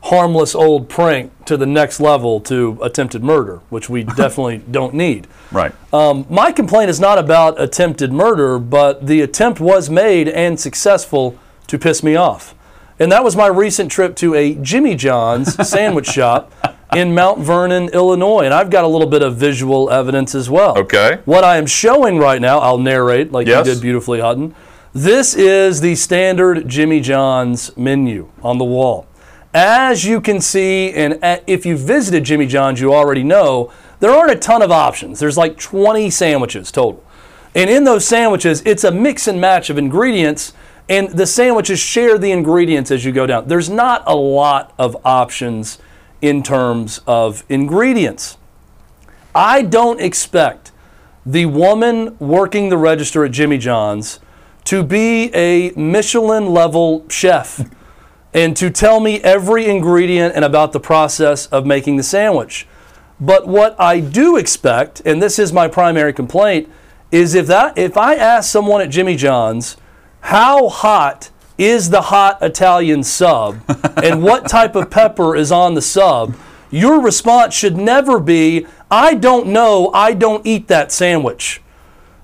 harmless old prank to the next level to attempted murder, which we *laughs* definitely don't need. Right. Um, my complaint is not about attempted murder, but the attempt was made and successful to piss me off. And that was my recent trip to a Jimmy John's *laughs* sandwich shop in Mount Vernon, Illinois. And I've got a little bit of visual evidence as well. Okay. What I am showing right now, I'll narrate like Yes. you did beautifully, Hutton. This is the standard Jimmy John's menu on the wall. As you can see, and uh, if you've visited Jimmy John's, you already know there aren't a ton of options. There's like 20 sandwiches total. And in those sandwiches, it's a mix and match of ingredients, and the sandwiches share the ingredients as you go down. There's not a lot of options in terms of ingredients. I don't expect the woman working the register at Jimmy John's to be a Michelin level chef and to tell me every ingredient and about the process of making the sandwich. But what I do expect, and this is my primary complaint, is if that if I ask someone at Jimmy John's how hot is the hot Italian sub *laughs* and what type of pepper is on the sub, your response should never be, I don't know, I don't eat that sandwich.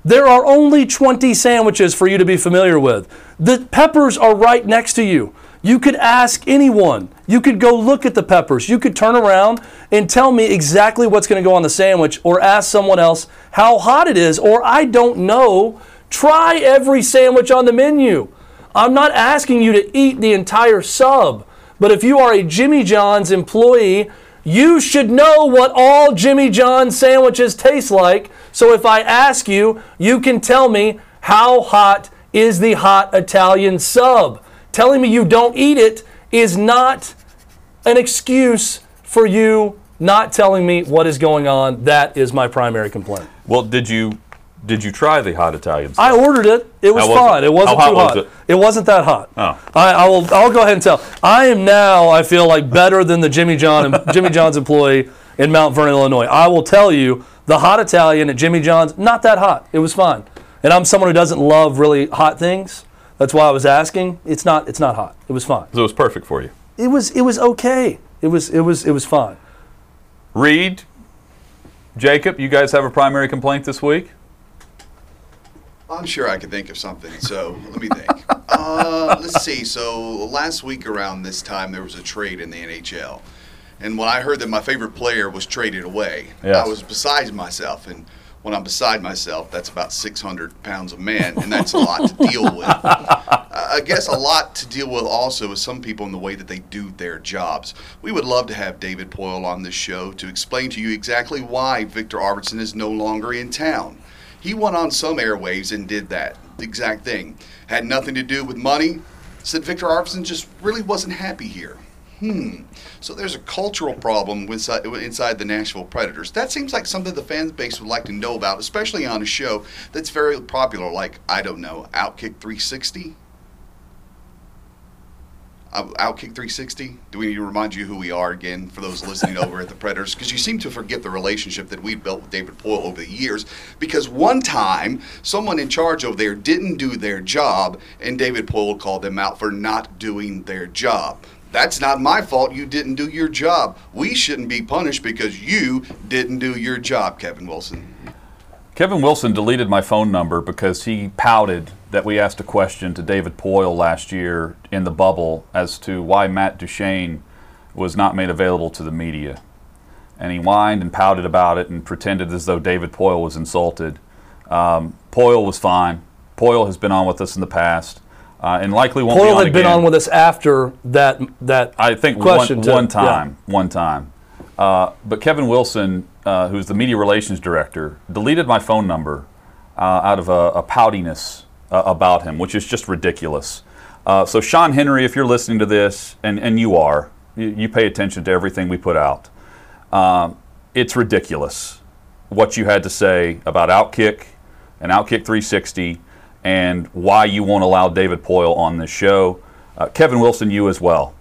There are only 20 sandwiches for you to be familiar with. The peppers are right next to you. You could ask anyone. You could go look at the peppers. You could turn around and tell me exactly what's going to go on the sandwich or ask someone else how hot it is or I don't know. Try every sandwich on the menu. I'm not asking you to eat the entire sub, but if you are a Jimmy John's employee, you should know what all Jimmy John's sandwiches taste like. So if I ask you, you can tell me how hot is the hot Italian sub. Telling me you don't eat it is not an excuse for you not telling me what is going on. That is my primary complaint. Well, did you did you try the hot Italian? I ordered it. It was was fine. it? It, wasn't hot too was hot. it? wasn't that hot. Oh. I, I will. I'll go ahead and tell. I am now. I feel like better than the Jimmy John *laughs* Jimmy John's employee in Mount Vernon, Illinois. I will tell you, the hot Italian at Jimmy John's not that hot. It was fine. And I'm someone who doesn't love really hot things. That's why I was asking. It's not. It's not hot. It was fine. so it was perfect for you. It was. It was okay. It was. It was. It was fine. Reed, Jacob, you guys have a primary complaint this week? I'm sure I could think of something. So let me think. uh, let's see. So last week around this time, there was a trade in the NHL, and when I heard that my favorite player was traded away, Yes. I was beside myself. And when I'm beside myself, that's about 600 pounds of man, and that's a lot to deal with. *laughs* I guess a lot to deal with also is some people in the way that they do their jobs. We would love to have David Poile on this show to explain to you exactly why Viktor Arvidsson is no longer in town. He went on some airwaves and did that exact thing. Had nothing to do with money. Said Viktor Arvidsson just really wasn't happy here. Hmm. So there's a cultural problem inside, inside the Nashville Predators. That seems like something the fan base would like to know about, especially on a show that's very popular, like I don't know, Outkick 360. Outkick 360. Do we need to remind you who we are again for those listening over at the Predators? Because you seem to forget the relationship that we've built with David Poile over the years. Because one time, someone in charge over there didn't do their job, and David Poile called them out for not doing their job. That's not my fault. You didn't do your job. We shouldn't be punished because you didn't do your job, Kevin Wilson. Kevin Wilson deleted my phone number because he pouted that we asked a question to David Poile last year in the bubble as to why Matt Duchene was not made available to the media. And he whined and pouted about it and pretended as though David Poile was insulted. Um, Poile was fine. Poile has been on with us in the past, uh, and likely won't be Poile on had been on with us after that. That I think question one, too. one Yeah. time, one time. Uh, but Kevin Wilson, uh, who's the media relations director, deleted my phone number uh, out of a, a poutiness uh, about him, which is just ridiculous. Uh, so Sean Henry, if you're listening to this, and, and you are, you, you pay attention to everything we put out. Um, it's ridiculous what you had to say about Outkick and Outkick 360 and why you won't allow David Poile on this show. Uh, Kevin Wilson, you as well.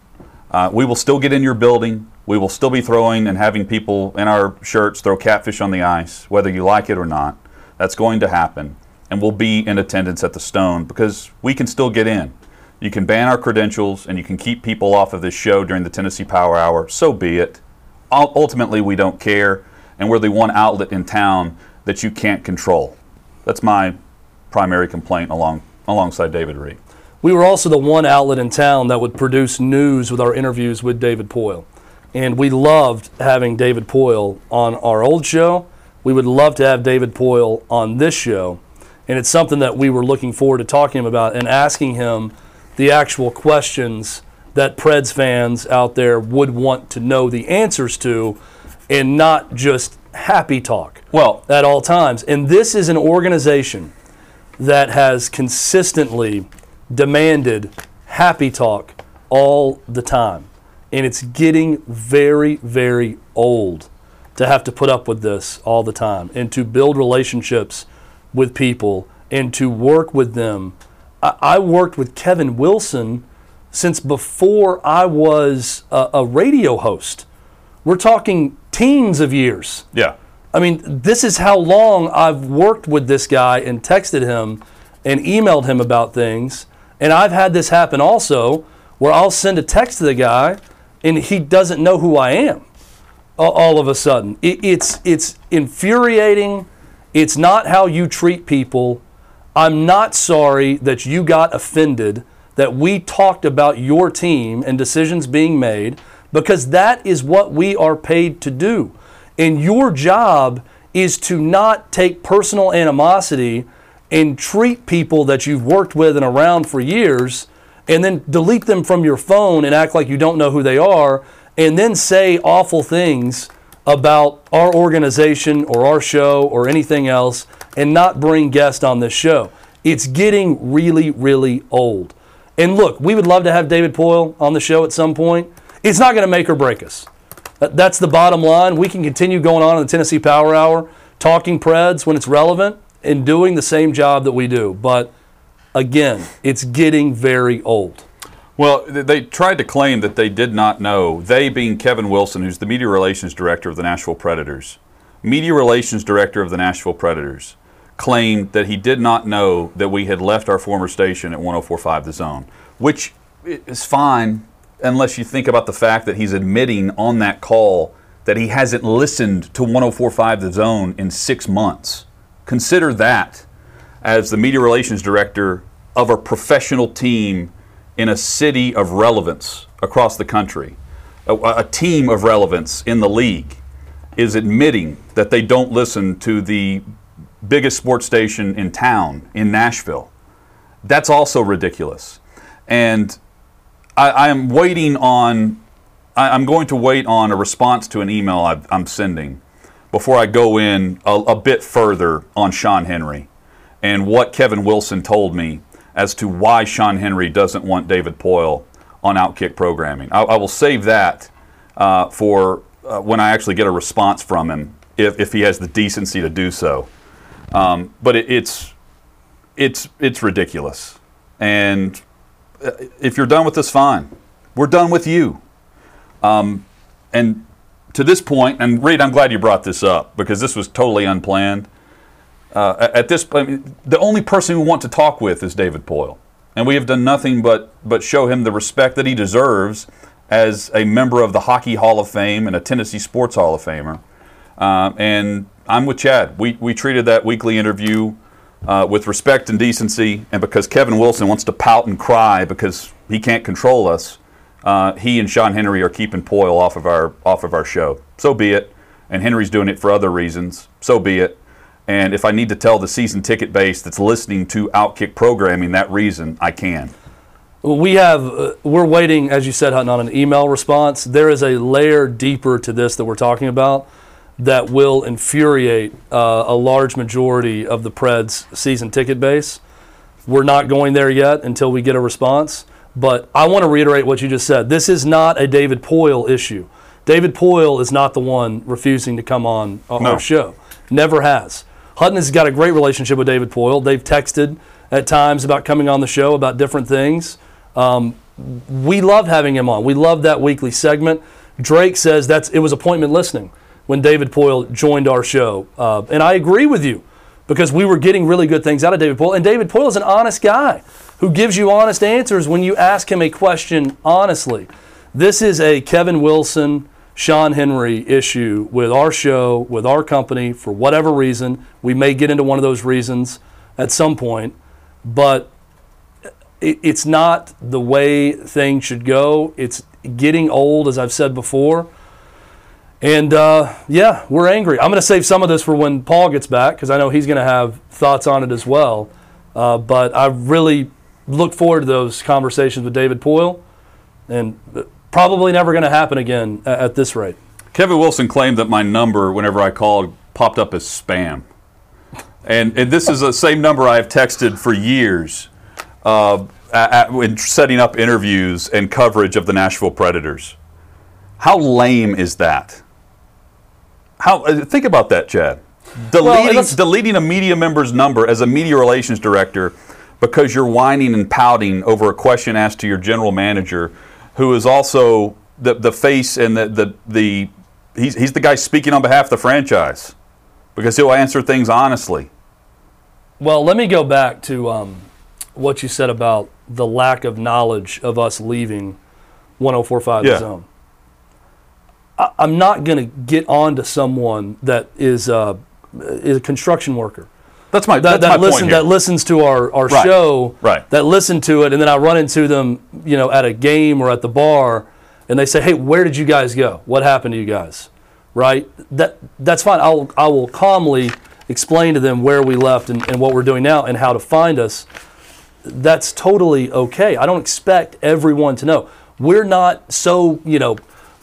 Uh, we will still get in your building. We will still be throwing and having people in our shirts throw catfish on the ice, whether you like it or not. That's going to happen. And we'll be in attendance at the Stone because we can still get in. You can ban our credentials and you can keep people off of this show during the Tennessee Power Hour. So be it. Ultimately, we don't care. And we're the one outlet in town that you can't control. That's my primary complaint along, alongside David Reed. We were also the one outlet in town that would produce news with our interviews with David Poile. And we loved having David Poile on our old show. We would love to have David Poile on this show. And it's something that we were looking forward to talking to him about and asking him the actual questions that Preds fans out there would want to know the answers to and not just happy talk Well, at all times. And this is an organization that has consistently demanded happy talk all the time. And it's getting very, very old to have to put up with this all the time and to build relationships with people and to work with them. I, I worked with Kevin Wilson since before I was a, a radio host. We're talking teens of years. yeah. I mean, this is how long I've worked with this guy and texted him and emailed him about things. And I've had this happen also where I'll send a text to the guy and he doesn't know who I am all of a sudden. It, it's, it's infuriating. It's not how you treat people. I'm not sorry that you got offended that we talked about your team and decisions being made because that is what we are paid to do. And your job is to not take personal animosity and treat people that you've worked with and around for years and then delete them from your phone and act like you don't know who they are and then say awful things about our organization or our show or anything else and not bring guests on this show. It's getting really, really old. And look, we would love to have David Poile on the show at some point. It's not going to make or break us. That's the bottom line. We can continue going on in the Tennessee Power Hour, talking Preds when it's relevant, and doing the same job that we do. But again, it's getting very old. Well, they tried to claim that they did not know, they being Kevin Wilson, who's the media relations director of the Nashville Predators, media relations director of the Nashville Predators, claimed that he did not know that we had left our former station at 1045 The Zone, which is fine unless you think about the fact that he's admitting on that call that he hasn't listened to 1045 The Zone in six months. Consider that as the media relations director of a professional team in a city of relevance across the country, a, a team of relevance in the league, is admitting that they don't listen to the biggest sports station in town in Nashville. That's also ridiculous. And I, am waiting on, I, I'm going to wait on a response to an email i I'm sending before I go in a, a bit further on Sean Henry and what Kevin Wilson told me as to why Sean Henry doesn't want David Poile on Outkick programming. I, I will save that uh, for uh, when I actually get a response from him, if, if he has the decency to do so. Um, but it, it's it's it's ridiculous, and uh, if you're done with this, fine. We're done with you. Um, and to this point, and Reed, I'm glad you brought this up because this was totally unplanned. Uh, at this, point, mean, the only person we want to talk with is David Poile, and we have done nothing but but show him the respect that he deserves as a member of the Hockey Hall of Fame and a Tennessee Sports Hall of Famer. Um, and I'm with Chad. We we treated that weekly interview uh, with respect and decency, and because Kevin Wilson wants to pout and cry because he can't control us, uh, he and Sean Henry are keeping Poile off of our off of our show. So be it. And Henry's doing it for other reasons. So be it. And if I need to tell the season ticket base that's listening to Outkick programming that reason, I can. We have, uh, we're waiting, as you said, Hutton, on an email response. There is a layer deeper to this that we're talking about that will infuriate uh, a large majority of the Preds season ticket base. We're not going there yet until we get a response. But I want to reiterate what you just said. This is not a David Poile issue. David Poile is not the one refusing to come on our No. our show. Never has. Hutton has got a great relationship with David Poile. They've texted at times about coming on the show about different things. Um, we love having him on. We love that weekly segment. Drake says that's it was appointment listening when David Poile joined our show, uh, and I agree with you because we were getting really good things out of David Poile. And David Poile is an honest guy who gives you honest answers when you ask him a question honestly. This is a Kevin Wilson, Sean Henry issue with our show, with our company, for whatever reason. We may get into one of those reasons at some point, but it, it's not the way things should go. It's getting old, as I've said before. And uh, yeah, we're angry. I'm going to save some of this for when Paul gets back because I know he's going to have thoughts on it as well. Uh, but I really look forward to those conversations with David Poile, and uh, probably never going to happen again at, at this rate. Kevin Wilson claimed that my number, whenever I called, popped up as spam. And, and this is the same number I have texted for years uh, at, when setting up interviews and coverage of the Nashville Predators. How lame is that? How uh, think about that, Chad. Deleting, let's- deleting a media member's number as a media relations director because you're whining and pouting over a question asked to your general manager, who is also the, the face and the, the, the he's, he's the guy speaking on behalf of the franchise because he'll answer things honestly. Well, let me go back to um, what you said about the lack of knowledge of us leaving 1045 Yeah. zone. I, I'm not going to get on to someone that is, uh, is a construction worker. That's my, that, that's that my listen point that listens to our, our Right. show Right. that listen to it and then I run into them you know at a game or at the bar and they say hey where did you guys go? What happened to you guys? Right? That that's fine. I'll I will calmly explain to them where we left and, and what we're doing now and how to find us. That's totally okay. I don't expect everyone to know. We're not so you know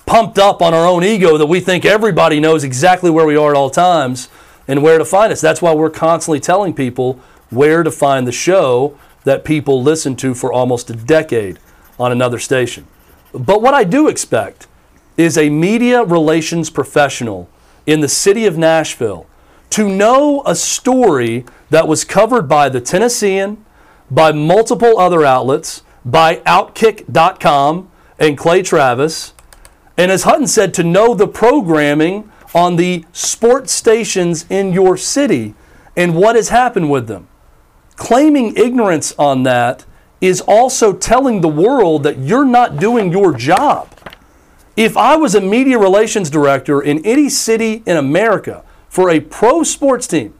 pumped up on our own ego that we think everybody knows exactly where we are at all times and where to find us. That's why we're constantly telling people where to find the show that people listen to for almost a decade on another station. But what I do expect is a media relations professional in the city of Nashville to know a story that was covered by the Tennessean, by multiple other outlets, by Outkick.com and Clay Travis, and as Hutton said, to know the programming on the sports stations in your city and what has happened with them. Claiming ignorance on that is also telling the world that you're not doing your job. If I was a media relations director in any city in America for a pro sports team,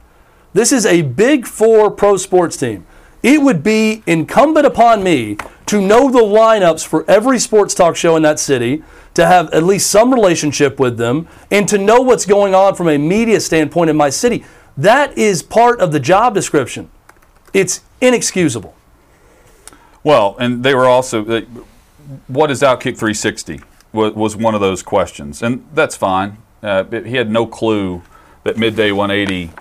this is a big four pro sports team, it would be incumbent upon me to know the lineups for every sports talk show in that city, to have at least some relationship with them, and to know what's going on from a media standpoint in my city. That is part of the job description. It's inexcusable. Well, and they were also, uh, what is Outkick 360? Was, was one of those questions, and that's fine. Uh, he had no clue that Midday 180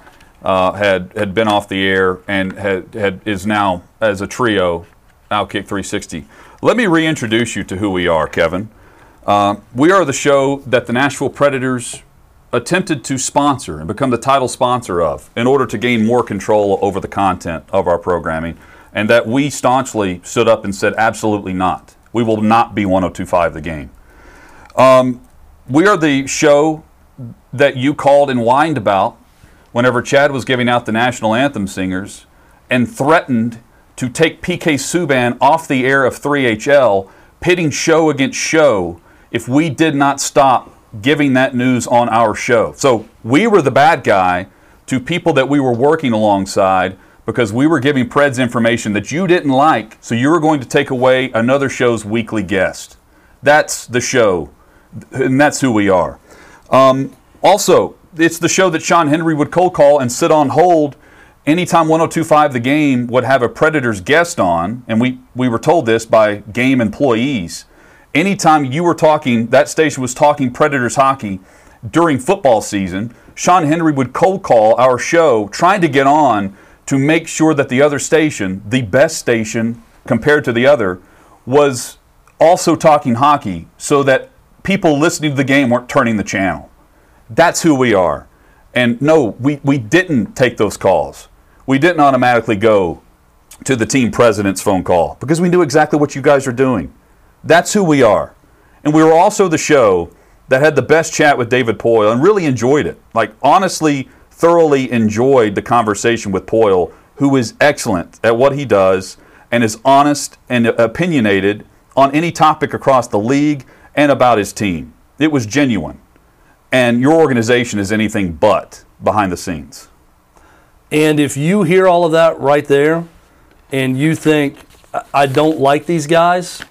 uh, had had been off the air and had, had is now as a trio, Outkick 360. Let me reintroduce you to who we are, Kevin. Uh, we are the show that the Nashville Predators attempted to sponsor and become the title sponsor of in order to gain more control over the content of our programming and that we staunchly stood up and said, absolutely not. We will not be 1025 the game. Um, we are the show that you called and whined about whenever Chad was giving out the national anthem singers and threatened to take PK Subban off the air of 3HL, pitting show against show if we did not stop giving that news on our show. So we were the bad guy to people that we were working alongside because we were giving Preds information that you didn't like, so you were going to take away another show's weekly guest. That's the show, and that's who we are. Um, also, it's the show that Sean Henry would cold call and sit on hold anytime 1025 the game would have a Predators guest on, and we, we were told this by game employees. Anytime you were talking, that station was talking Predators hockey during football season, Sean Henry would cold call our show trying to get on to make sure that the other station, the best station compared to the other, was also talking hockey so that people listening to the game weren't turning the channel. That's who we are. And no, we, we didn't take those calls. We didn't automatically go to the team president's phone call because we knew exactly what you guys are doing. That's who we are. And we were also the show that had the best chat with David Poile and really enjoyed it. Like, honestly, thoroughly enjoyed the conversation with Poile, who is excellent at what he does and is honest and opinionated on any topic across the league and about his team. It was genuine. And your organization is anything but behind the scenes. And if you hear all of that right there and you think, I don't like these guys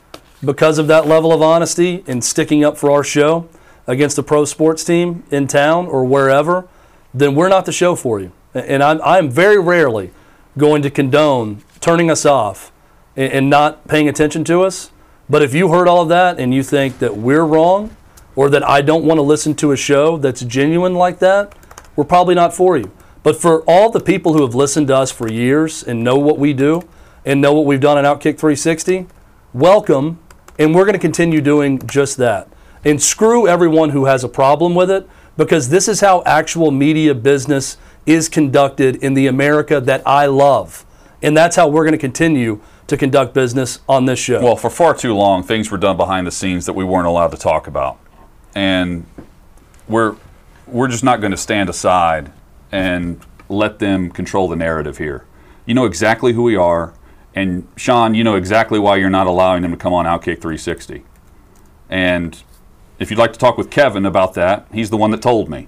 because of that level of honesty and sticking up for our show against a pro sports team in town or wherever, then we're not the show for you. And I'm, I'm very rarely going to condone turning us off and, and not paying attention to us. But if you heard all of that and you think that we're wrong or that I don't want to listen to a show that's genuine like that, we're probably not for you. But for all the people who have listened to us for years and know what we do and know what we've done on Outkick 360, welcome. And we're going to continue doing just that. And screw everyone who has a problem with it because this is how actual media business is conducted in the America that I love. And that's how we're going to continue to conduct business on this show. Well, for far too long, things were done behind the scenes that we weren't allowed to talk about. And we're, we're just not going to stand aside and let them control the narrative here. You know exactly who we are. And Sean, you know exactly why you're not allowing them to come on Outkick 360. And if you'd like to talk with Kevin about that, he's the one that told me.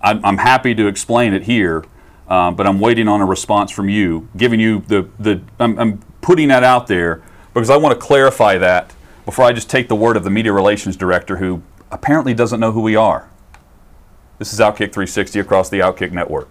I'm, I'm happy to explain it here, um, but I'm waiting on a response from you, giving you the, the I'm, I'm putting that out there because I want to clarify that before I just take the word of the media relations director who apparently doesn't know who we are. This is Outkick 360 across the Outkick network.